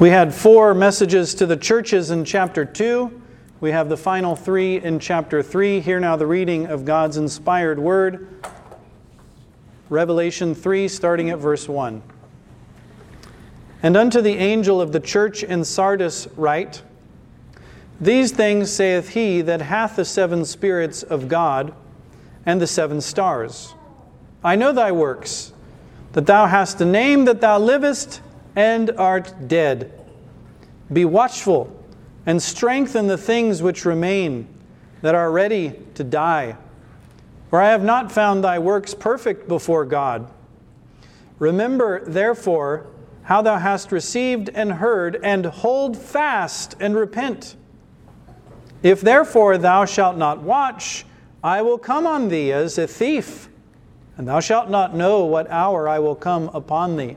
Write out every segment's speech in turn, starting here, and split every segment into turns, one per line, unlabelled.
We had four messages to the churches in chapter 2. We have the final three in chapter 3. Hear now the reading of God's inspired word. Revelation 3, starting at verse 1. And unto the angel of the church in Sardis write These things saith he that hath the seven spirits of God and the seven stars. I know thy works, that thou hast a name that thou livest and art dead. Be watchful and strengthen the things which remain that are ready to die. For I have not found thy works perfect before God. Remember, therefore, how thou hast received and heard, and hold fast and repent. If therefore thou shalt not watch, I will come on thee as a thief, and thou shalt not know what hour I will come upon thee.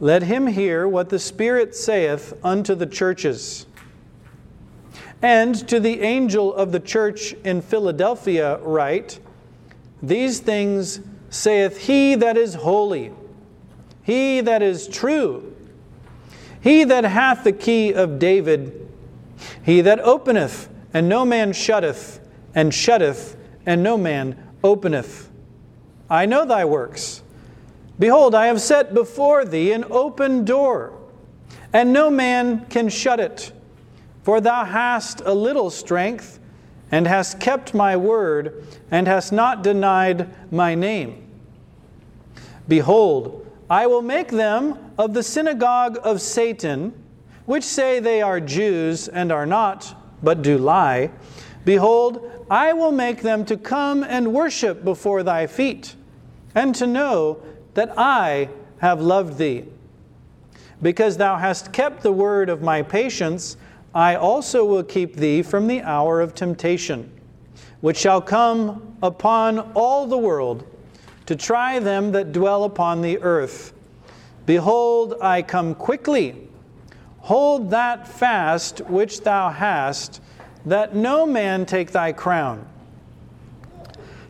let him hear what the Spirit saith unto the churches. And to the angel of the church in Philadelphia write, These things saith he that is holy, he that is true, he that hath the key of David, he that openeth, and no man shutteth, and shutteth, and no man openeth. I know thy works Behold, I have set before thee an open door, and no man can shut it. For thou hast a little strength, and hast kept my word, and hast not denied my name. Behold, I will make them of the synagogue of Satan, which say they are Jews and are not, but do lie. Behold, I will make them to come and worship before thy feet, and to know that I have loved thee. Because thou hast kept the word of my patience, I also will keep thee from the hour of temptation, which shall come upon all the world to try them that dwell upon the earth. Behold, I come quickly. Hold that fast which thou hast, that no man take thy crown.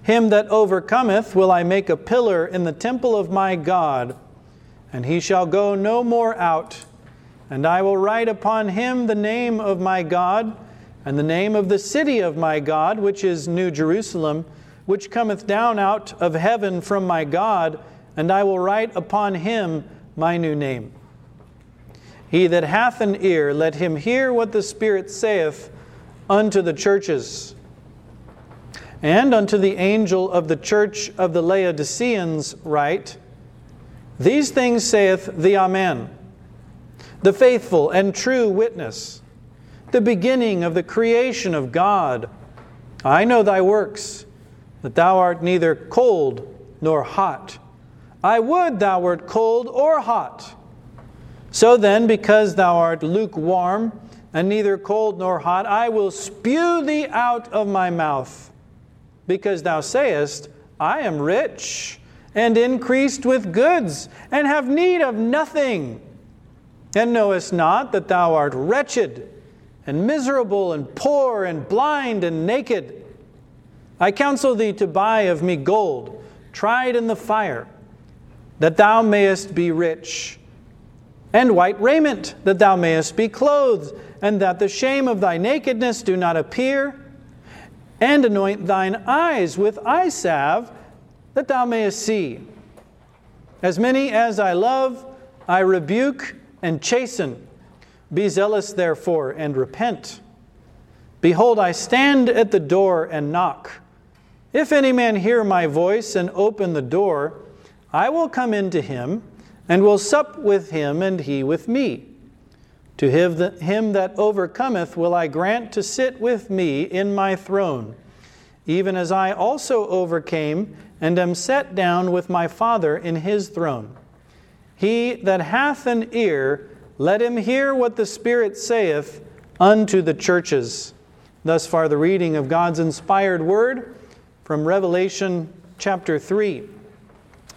Him that overcometh will I make a pillar in the temple of my God, and he shall go no more out. And I will write upon him the name of my God, and the name of the city of my God, which is New Jerusalem, which cometh down out of heaven from my God, and I will write upon him my new name. He that hath an ear, let him hear what the Spirit saith unto the churches. And unto the angel of the church of the Laodiceans write, These things saith the Amen, the faithful and true witness, the beginning of the creation of God. I know thy works, that thou art neither cold nor hot. I would thou wert cold or hot. So then, because thou art lukewarm and neither cold nor hot, I will spew thee out of my mouth because thou sayest, I am rich and increased with goods, and have need of nothing, and knowest not that thou art wretched and miserable and poor and blind and naked. I counsel thee to buy of me gold, tried in the fire, that thou mayest be rich, and white raiment, that thou mayest be clothed, and that the shame of thy nakedness do not appear and anoint thine eyes with eye salve, that thou mayest see. As many as I love, I rebuke and chasten. Be zealous, therefore, and repent. Behold, I stand at the door and knock. If any man hear my voice and open the door, I will come in to him and will sup with him and he with me. To him that overcometh will I grant to sit with me in my throne, even as I also overcame and am set down with my Father in his throne. He that hath an ear, Let him hear what the Spirit saith unto the churches. Thus far, the reading of God's inspired word from Revelation chapter 3.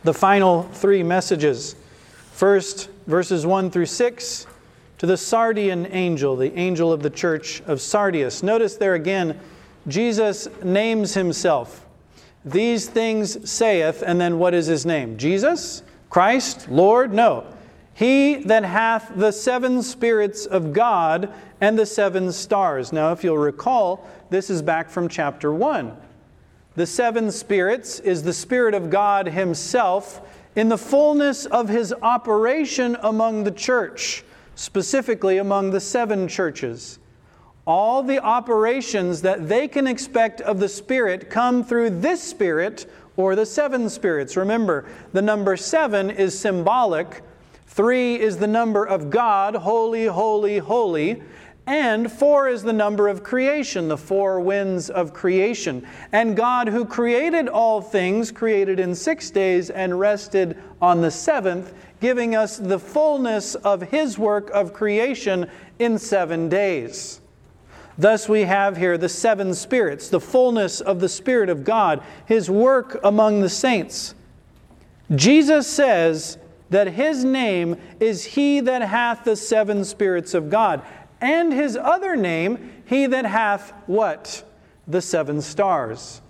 The final three messages. First, verses 1 through 6 to the Sardian angel, the angel of the church of Sardius. Notice there again, Jesus names himself. These things saith, and then what is his name? Jesus? Christ? Lord? No. He that hath the seven spirits of God and the seven stars. Now, if you'll recall, this is back from chapter 1. The seven spirits is the Spirit of God Himself in the fullness of His operation among the church, specifically among the seven churches. All the operations that they can expect of the Spirit come through this Spirit or the seven spirits. Remember, the number seven is symbolic Three is the number of God, holy, holy, holy. And four is the number of creation, the four winds of creation. And God, who created all things, created in six days and rested on the seventh, giving us the fullness of His work of creation in seven days. Thus, we have here the seven spirits, the fullness of the Spirit of God, His work among the saints. Jesus says, that his name is he that hath the seven spirits of God, and his other name, he that hath what? The seven stars.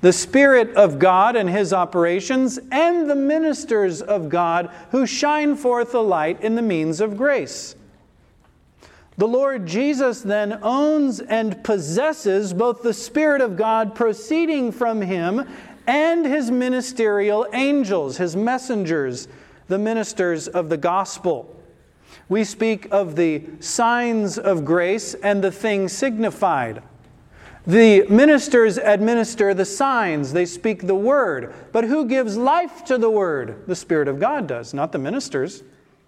The Spirit of God and his operations, and the ministers of God who shine forth the light in the means of grace. The Lord Jesus then owns and possesses both the Spirit of God proceeding from him and his ministerial angels, his messengers, the ministers of the gospel. We speak of the signs of grace and the things signified. The ministers administer the signs, they speak the word. But who gives life to the word? The Spirit of God does, not the ministers.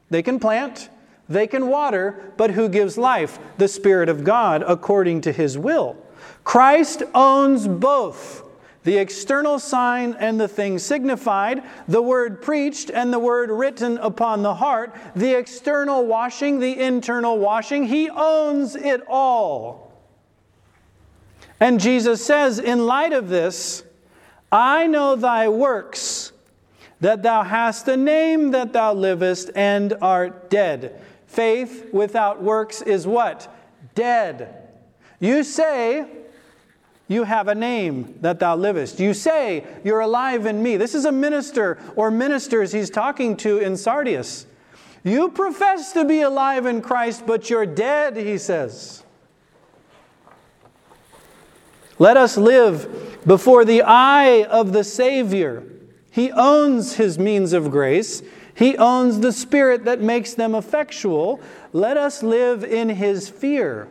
They can plant, they can water, but who gives life? The Spirit of God according to his will. Christ owns both the external sign and the thing signified, the word preached and the word written upon the heart, the external washing, the internal washing. He owns it all. And Jesus says, in light of this, I know thy works, that thou hast a name that thou livest and art dead. Faith without works is what? Dead. You say, you have a name that thou livest. You say, You're alive in me. This is a minister or ministers he's talking to in Sardius. You profess to be alive in Christ, but you're dead, he says. Let us live before the eye of the Savior. He owns his means of grace. He owns the spirit that makes them effectual. Let us live in his fear.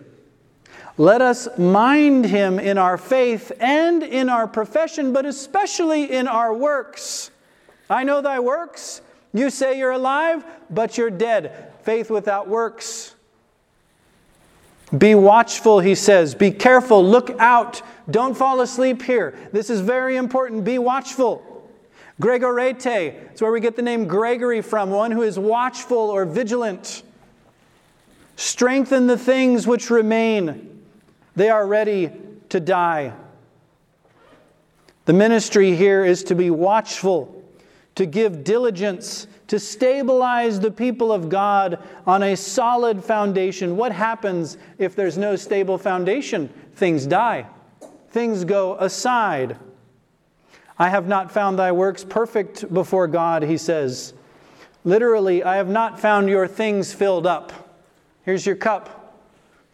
Let us mind him in our faith and in our profession, but especially in our works. I know thy works. You say you're alive, but you're dead. Faith without works. Be watchful, he says. Be careful. Look out. Don't fall asleep here. This is very important. Be watchful. Gregorete, it's where we get the name Gregory from, one who is watchful or vigilant. Strengthen the things which remain. They are ready to die. The ministry here is to be watchful, to give diligence, to stabilize the people of God on a solid foundation. What happens if there's no stable foundation? Things die, things go aside. I have not found thy works perfect before God, he says. Literally, I have not found your things filled up. Here's your cup.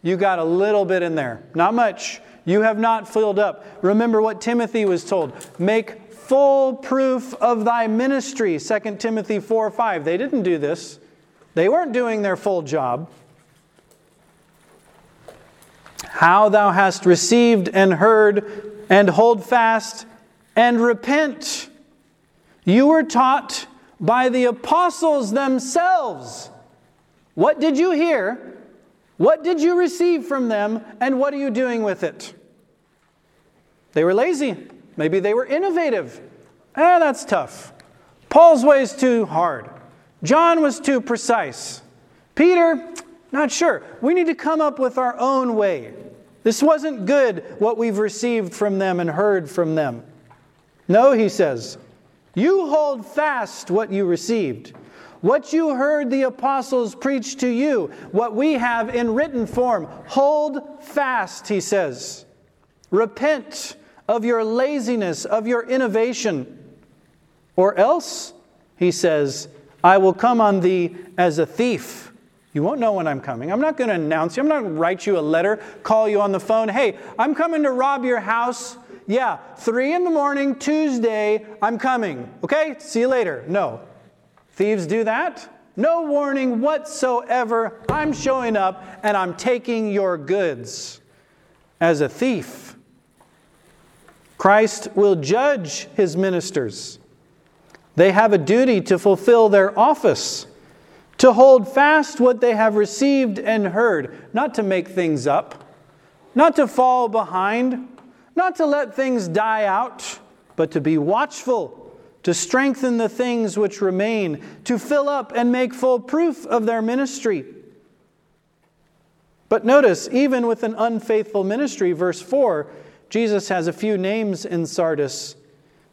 You got a little bit in there, not much. You have not filled up. Remember what Timothy was told make full proof of thy ministry, 2 Timothy 4 5. They didn't do this, they weren't doing their full job. How thou hast received and heard, and hold fast and repent. You were taught by the apostles themselves. What did you hear? What did you receive from them, and what are you doing with it? They were lazy. Maybe they were innovative. Ah, that's tough. Paul's way is too hard. John was too precise. Peter, not sure. We need to come up with our own way. This wasn't good what we've received from them and heard from them. No, he says, you hold fast what you received. What you heard the apostles preach to you, what we have in written form, hold fast, he says. Repent of your laziness, of your innovation. Or else, he says, I will come on thee as a thief. You won't know when I'm coming. I'm not going to announce you. I'm not going to write you a letter, call you on the phone. Hey, I'm coming to rob your house. Yeah, three in the morning, Tuesday, I'm coming. Okay, see you later. No. Thieves do that? No warning whatsoever. I'm showing up and I'm taking your goods as a thief. Christ will judge his ministers. They have a duty to fulfill their office, to hold fast what they have received and heard, not to make things up, not to fall behind, not to let things die out, but to be watchful, to strengthen the things which remain, to fill up and make full proof of their ministry. But notice, even with an unfaithful ministry, verse 4, Jesus has a few names in Sardis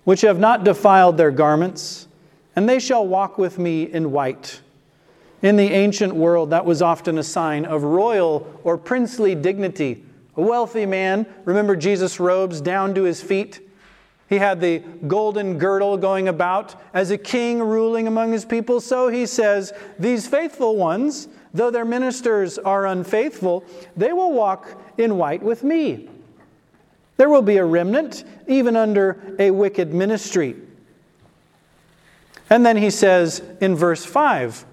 which have not defiled their garments, and they shall walk with me in white. In the ancient world, that was often a sign of royal or princely dignity. A wealthy man, remember Jesus' robes down to his feet? He had the golden girdle going about as a king ruling among his people. So he says, These faithful ones, though their ministers are unfaithful, they will walk in white with me. There will be a remnant, even under a wicked ministry. And then he says in verse 5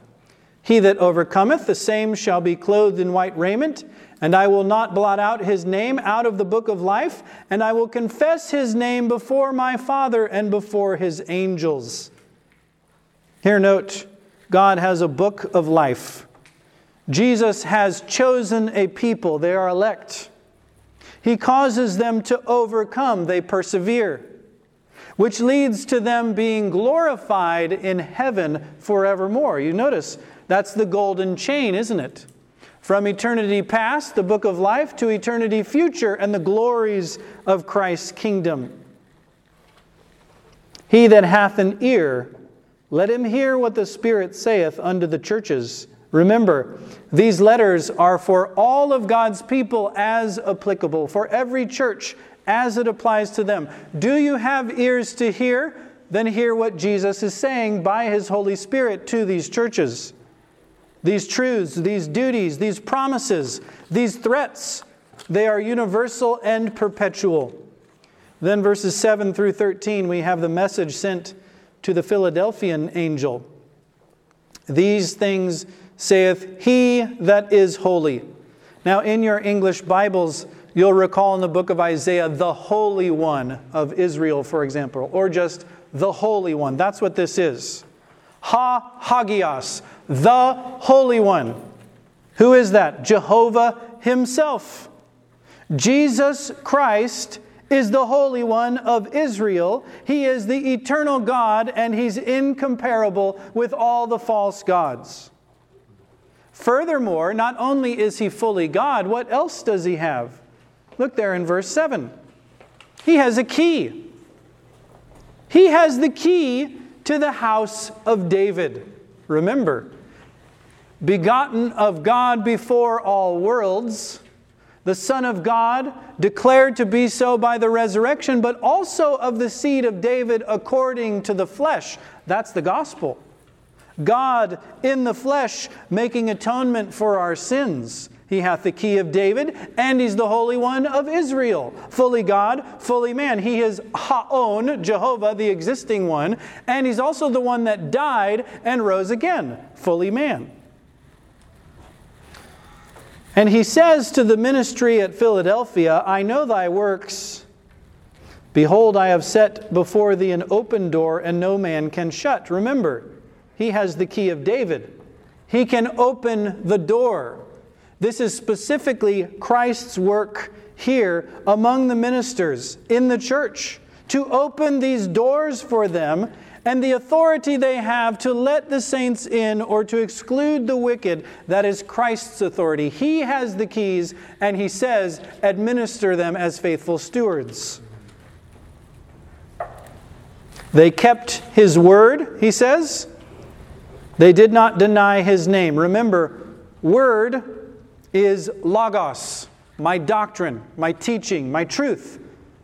He that overcometh, the same shall be clothed in white raiment and I will not blot out his name out of the book of life, and I will confess his name before my Father and before his angels. Here, note God has a book of life. Jesus has chosen a people, they are elect. He causes them to overcome, they persevere, which leads to them being glorified in heaven forevermore. You notice that's the golden chain, isn't it? From eternity past, the book of life, to eternity future, and the glories of Christ's kingdom. He that hath an ear, let him hear what the Spirit saith unto the churches. Remember, these letters are for all of God's people as applicable, for every church as it applies to them. Do you have ears to hear? Then hear what Jesus is saying by his Holy Spirit to these churches. These truths, these duties, these promises, these threats, they are universal and perpetual. Then, verses 7 through 13, we have the message sent to the Philadelphian angel. These things saith he that is holy. Now, in your English Bibles, you'll recall in the book of Isaiah, the Holy One of Israel, for example, or just the Holy One. That's what this is. Ha Hagios, the Holy One. Who is that? Jehovah Himself. Jesus Christ is the Holy One of Israel. He is the eternal God, and He's incomparable with all the false gods. Furthermore, not only is He fully God, what else does He have? Look there in verse 7. He has a key. He has the key to the house of David. Remember, begotten of God before all worlds, the Son of God, declared to be so by the resurrection, but also of the seed of David according to the flesh. That's the gospel. God in the flesh making atonement for our sins. He hath the key of David, and he's the Holy One of Israel. Fully God, fully man. He is Haon, Jehovah, the existing one, and he's also the one that died and rose again, fully man. And he says to the ministry at Philadelphia, I know thy works. Behold, I have set before thee an open door, and no man can shut. Remember, he has the key of David. He can open the door. This is specifically Christ's work here among the ministers in the church to open these doors for them and the authority they have to let the saints in or to exclude the wicked, that is Christ's authority. He has the keys, and he says, administer them as faithful stewards. They kept his word, he says. They did not deny his name. Remember, word is logos, my doctrine, my teaching, my truth,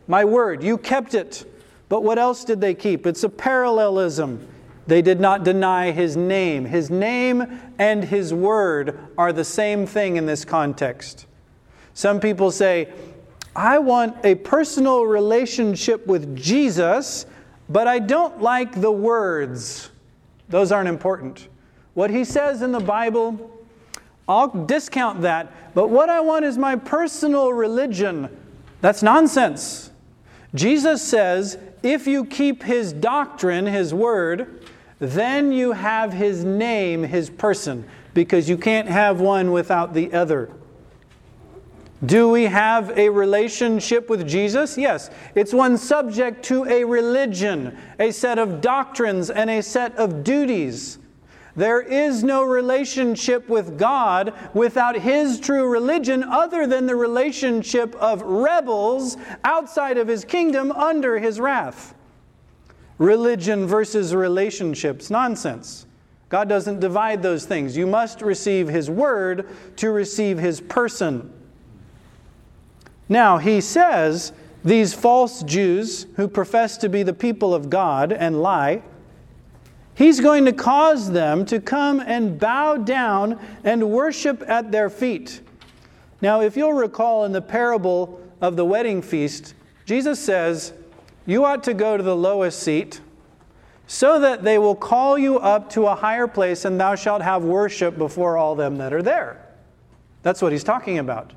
my word. You kept it. But what else did they keep? It's a parallelism. They did not deny his name. His name and his word are the same thing in this context. Some people say, I want a personal relationship with Jesus, but I don't like the words. Those aren't important. What he says in the Bible, I'll discount that, but what I want is my personal religion. That's nonsense. Jesus says, if you keep his doctrine, his word, then you have his name, his person, because you can't have one without the other. Do we have a relationship with Jesus? Yes. It's one subject to a religion, a set of doctrines, and a set of duties. There is no relationship with God without His true religion other than the relationship of rebels outside of His kingdom under His wrath. Religion versus relationships, nonsense. God doesn't divide those things. You must receive His word to receive His person. Now, He says these false Jews who profess to be the people of God and lie He's going to cause them to come and bow down and worship at their feet. Now, if you'll recall in the parable of the wedding feast, Jesus says, You ought to go to the lowest seat, so that they will call you up to a higher place, and thou shalt have worship before all them that are there. That's what he's talking about.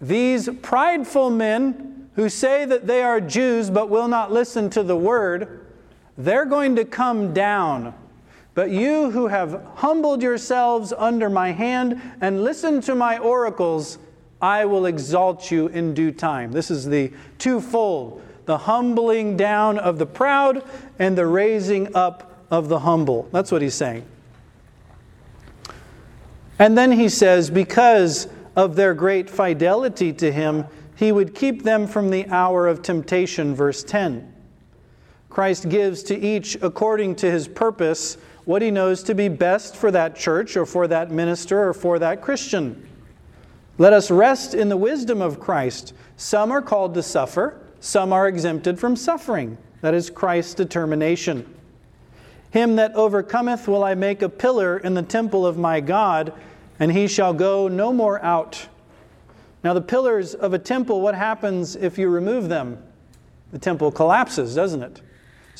These prideful men who say that they are Jews but will not listen to the word they're going to come down. But you who have humbled yourselves under my hand and listened to my oracles, I will exalt you in due time. This is the twofold the humbling down of the proud and the raising up of the humble. That's what he's saying. And then he says, because of their great fidelity to him, he would keep them from the hour of temptation, verse 10. Christ gives to each according to his purpose what he knows to be best for that church or for that minister or for that Christian. Let us rest in the wisdom of Christ. Some are called to suffer, some are exempted from suffering. That is Christ's determination. Him that overcometh will I make a pillar in the temple of my God, and he shall go no more out. Now, the pillars of a temple, what happens if you remove them? The temple collapses, doesn't it?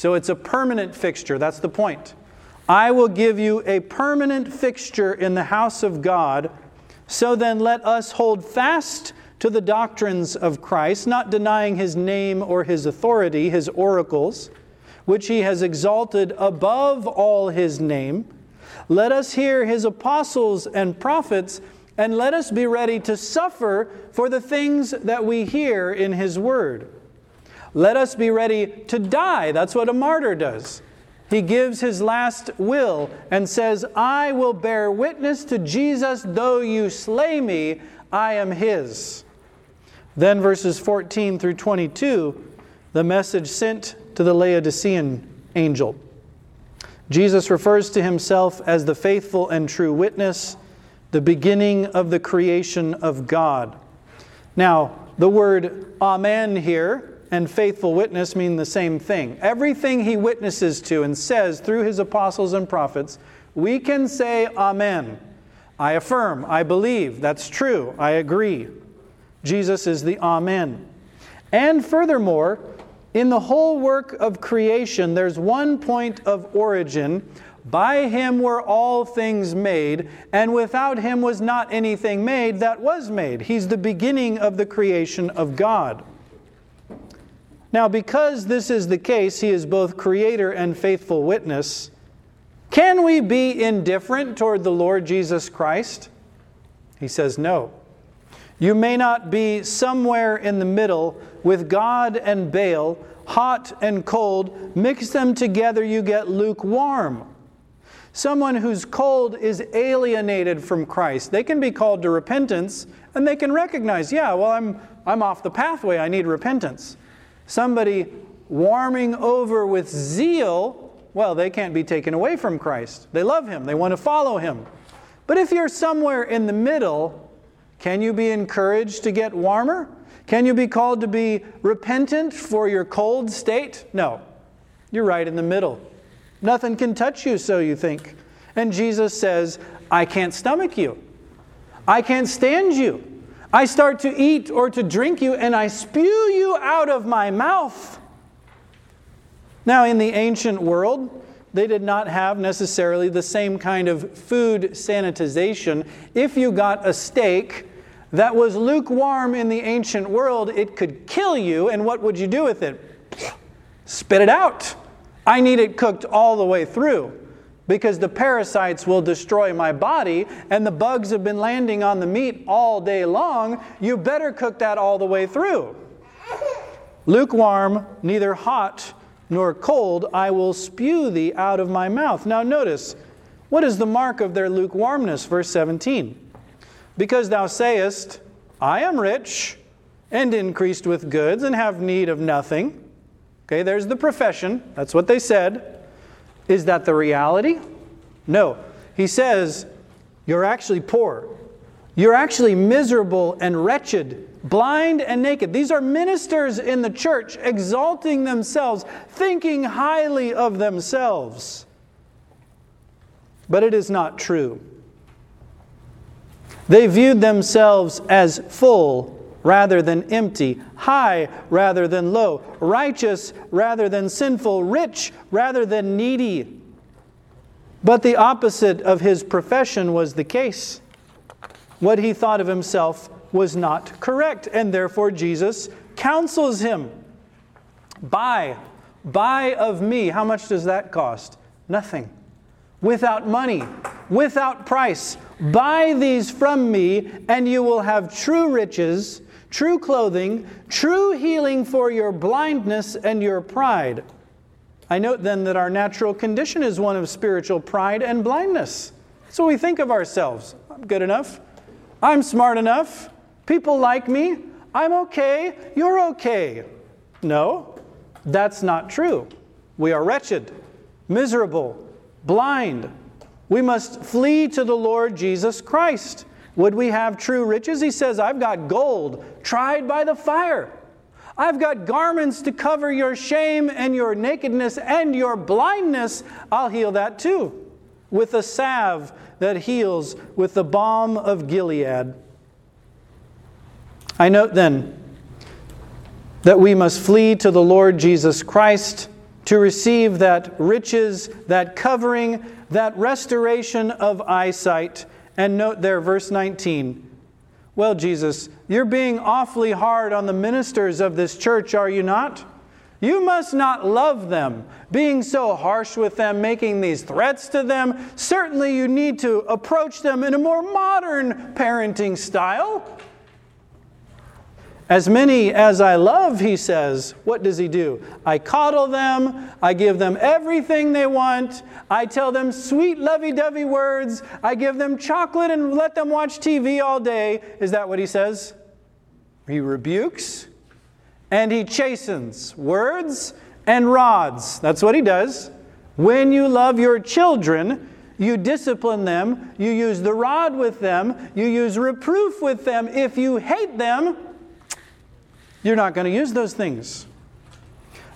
So it's a permanent fixture. That's the point. I will give you a permanent fixture in the house of God. So then let us hold fast to the doctrines of Christ, not denying his name or his authority, his oracles, which he has exalted above all his name. Let us hear his apostles and prophets, and let us be ready to suffer for the things that we hear in his word. Let us be ready to die. That's what a martyr does. He gives his last will and says, I will bear witness to Jesus, though you slay me, I am his. Then, verses 14 through 22, the message sent to the Laodicean angel. Jesus refers to himself as the faithful and true witness, the beginning of the creation of God. Now, the word Amen here and faithful witness mean the same thing. Everything he witnesses to and says through his apostles and prophets, we can say Amen. I affirm, I believe, that's true, I agree. Jesus is the Amen. And furthermore, in the whole work of creation, there's one point of origin. By him were all things made, and without him was not anything made that was made. He's the beginning of the creation of God. Now, because this is the case, he is both creator and faithful witness. Can we be indifferent toward the Lord Jesus Christ? He says, No. You may not be somewhere in the middle with God and Baal, hot and cold, mix them together, you get lukewarm. Someone who's cold is alienated from Christ. They can be called to repentance and they can recognize, yeah, well, I'm, I'm off the pathway, I need repentance. Somebody warming over with zeal, well, they can't be taken away from Christ. They love Him, they want to follow Him. But if you're somewhere in the middle, can you be encouraged to get warmer? Can you be called to be repentant for your cold state? No. You're right in the middle. Nothing can touch you, so you think. And Jesus says, I can't stomach you. I can't stand you. I start to eat or to drink you, and I spew you out of my mouth. Now, in the ancient world, they did not have necessarily the same kind of food sanitization. If you got a steak that was lukewarm in the ancient world, it could kill you, and what would you do with it? Spit it out. I need it cooked all the way through because the parasites will destroy my body and the bugs have been landing on the meat all day long. You better cook that all the way through. Lukewarm, neither hot nor cold, I will spew thee out of my mouth. Now, notice, what is the mark of their lukewarmness? Verse 17. Because thou sayest, I am rich and increased with goods and have need of nothing Okay, there's the profession. That's what they said. Is that the reality? No. He says, You're actually poor. You're actually miserable and wretched, blind and naked. These are ministers in the church exalting themselves, thinking highly of themselves. But it is not true. They viewed themselves as full rather than empty, high rather than low, righteous rather than sinful, rich rather than needy. But the opposite of his profession was the case. What he thought of himself was not correct, and therefore Jesus counsels him Buy, buy of me. How much does that cost? Nothing. Without money, without price. Buy these from me, and you will have true riches true clothing, true healing for your blindness and your pride. I note then that our natural condition is one of spiritual pride and blindness. So we think of ourselves I'm good enough, I'm smart enough, people like me, I'm okay, you're okay. No, that's not true. We are wretched, miserable, blind. We must flee to the Lord Jesus Christ. Would we have true riches? He says, I've got gold tried by the fire. I've got garments to cover your shame and your nakedness and your blindness. I'll heal that too with the salve that heals, with the balm of Gilead. I note then that we must flee to the Lord Jesus Christ to receive that riches, that covering, that restoration of eyesight and note there, verse 19. Well, Jesus, you're being awfully hard on the ministers of this church, are you not? You must not love them, being so harsh with them, making these threats to them. Certainly, you need to approach them in a more modern parenting style. As many as I love, he says, what does he do? I coddle them, I give them everything they want, I tell them sweet, lovey dovey words, I give them chocolate and let them watch TV all day. Is that what he says? He rebukes and he chastens words and rods. That's what he does. When you love your children, you discipline them, you use the rod with them, you use reproof with them. If you hate them, you're not going to use those things.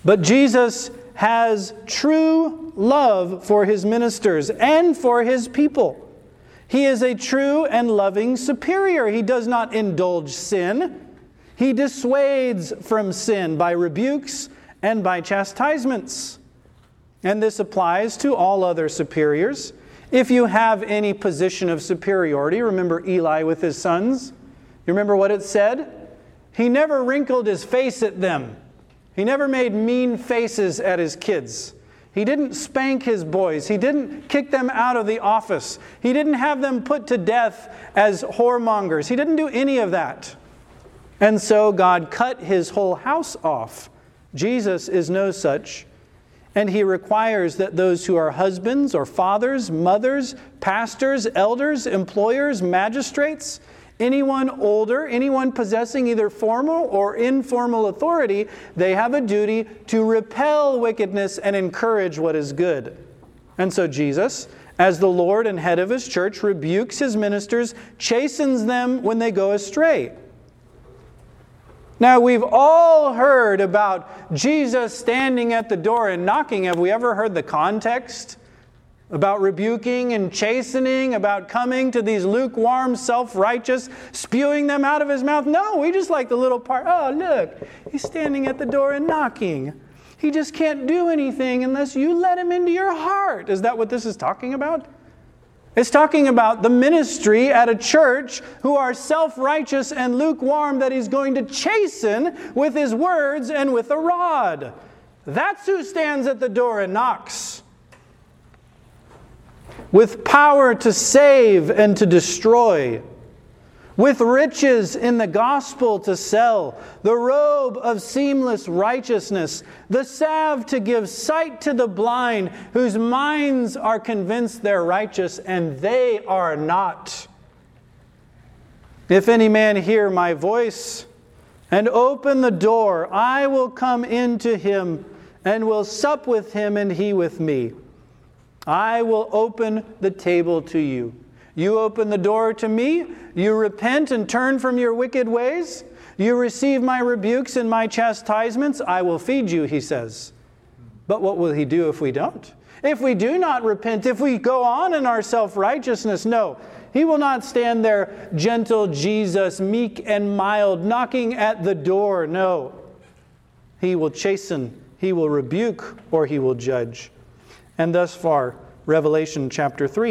But Jesus has true love for his ministers and for his people. He is a true and loving superior. He does not indulge sin. He dissuades from sin by rebukes and by chastisements. And this applies to all other superiors. If you have any position of superiority, remember Eli with his sons? You remember what it said? He never wrinkled his face at them. He never made mean faces at his kids. He didn't spank his boys. He didn't kick them out of the office. He didn't have them put to death as whoremongers. He didn't do any of that. And so God cut his whole house off. Jesus is no such, and he requires that those who are husbands or fathers, mothers, pastors, elders, employers, magistrates, anyone older, anyone possessing either formal or informal authority, they have a duty to repel wickedness and encourage what is good. And so Jesus, as the Lord and head of his church, rebukes his ministers, chastens them when they go astray. Now, we've all heard about Jesus standing at the door and knocking. Have we ever heard the context about rebuking and chastening, about coming to these lukewarm, self righteous, spewing them out of his mouth? No, we just like the little part. Oh, look, he's standing at the door and knocking. He just can't do anything unless you let him into your heart. Is that what this is talking about? It's talking about the ministry at a church who are self righteous and lukewarm that he's going to chasten with his words and with a rod. That's who stands at the door and knocks. With power to save and to destroy with riches in the gospel to sell, the robe of seamless righteousness, the salve to give sight to the blind, whose minds are convinced they're righteous and they are not. If any man hear my voice and open the door, I will come in to him and will sup with him and he with me. I will open the table to you. You open the door to me, you repent and turn from your wicked ways, you receive my rebukes and my chastisements, I will feed you, he says. But what will he do if we don't? If we do not repent, if we go on in our self righteousness, no, he will not stand there, gentle Jesus, meek and mild, knocking at the door. No. He will chasten, he will rebuke, or he will judge. And thus far, Revelation chapter 3.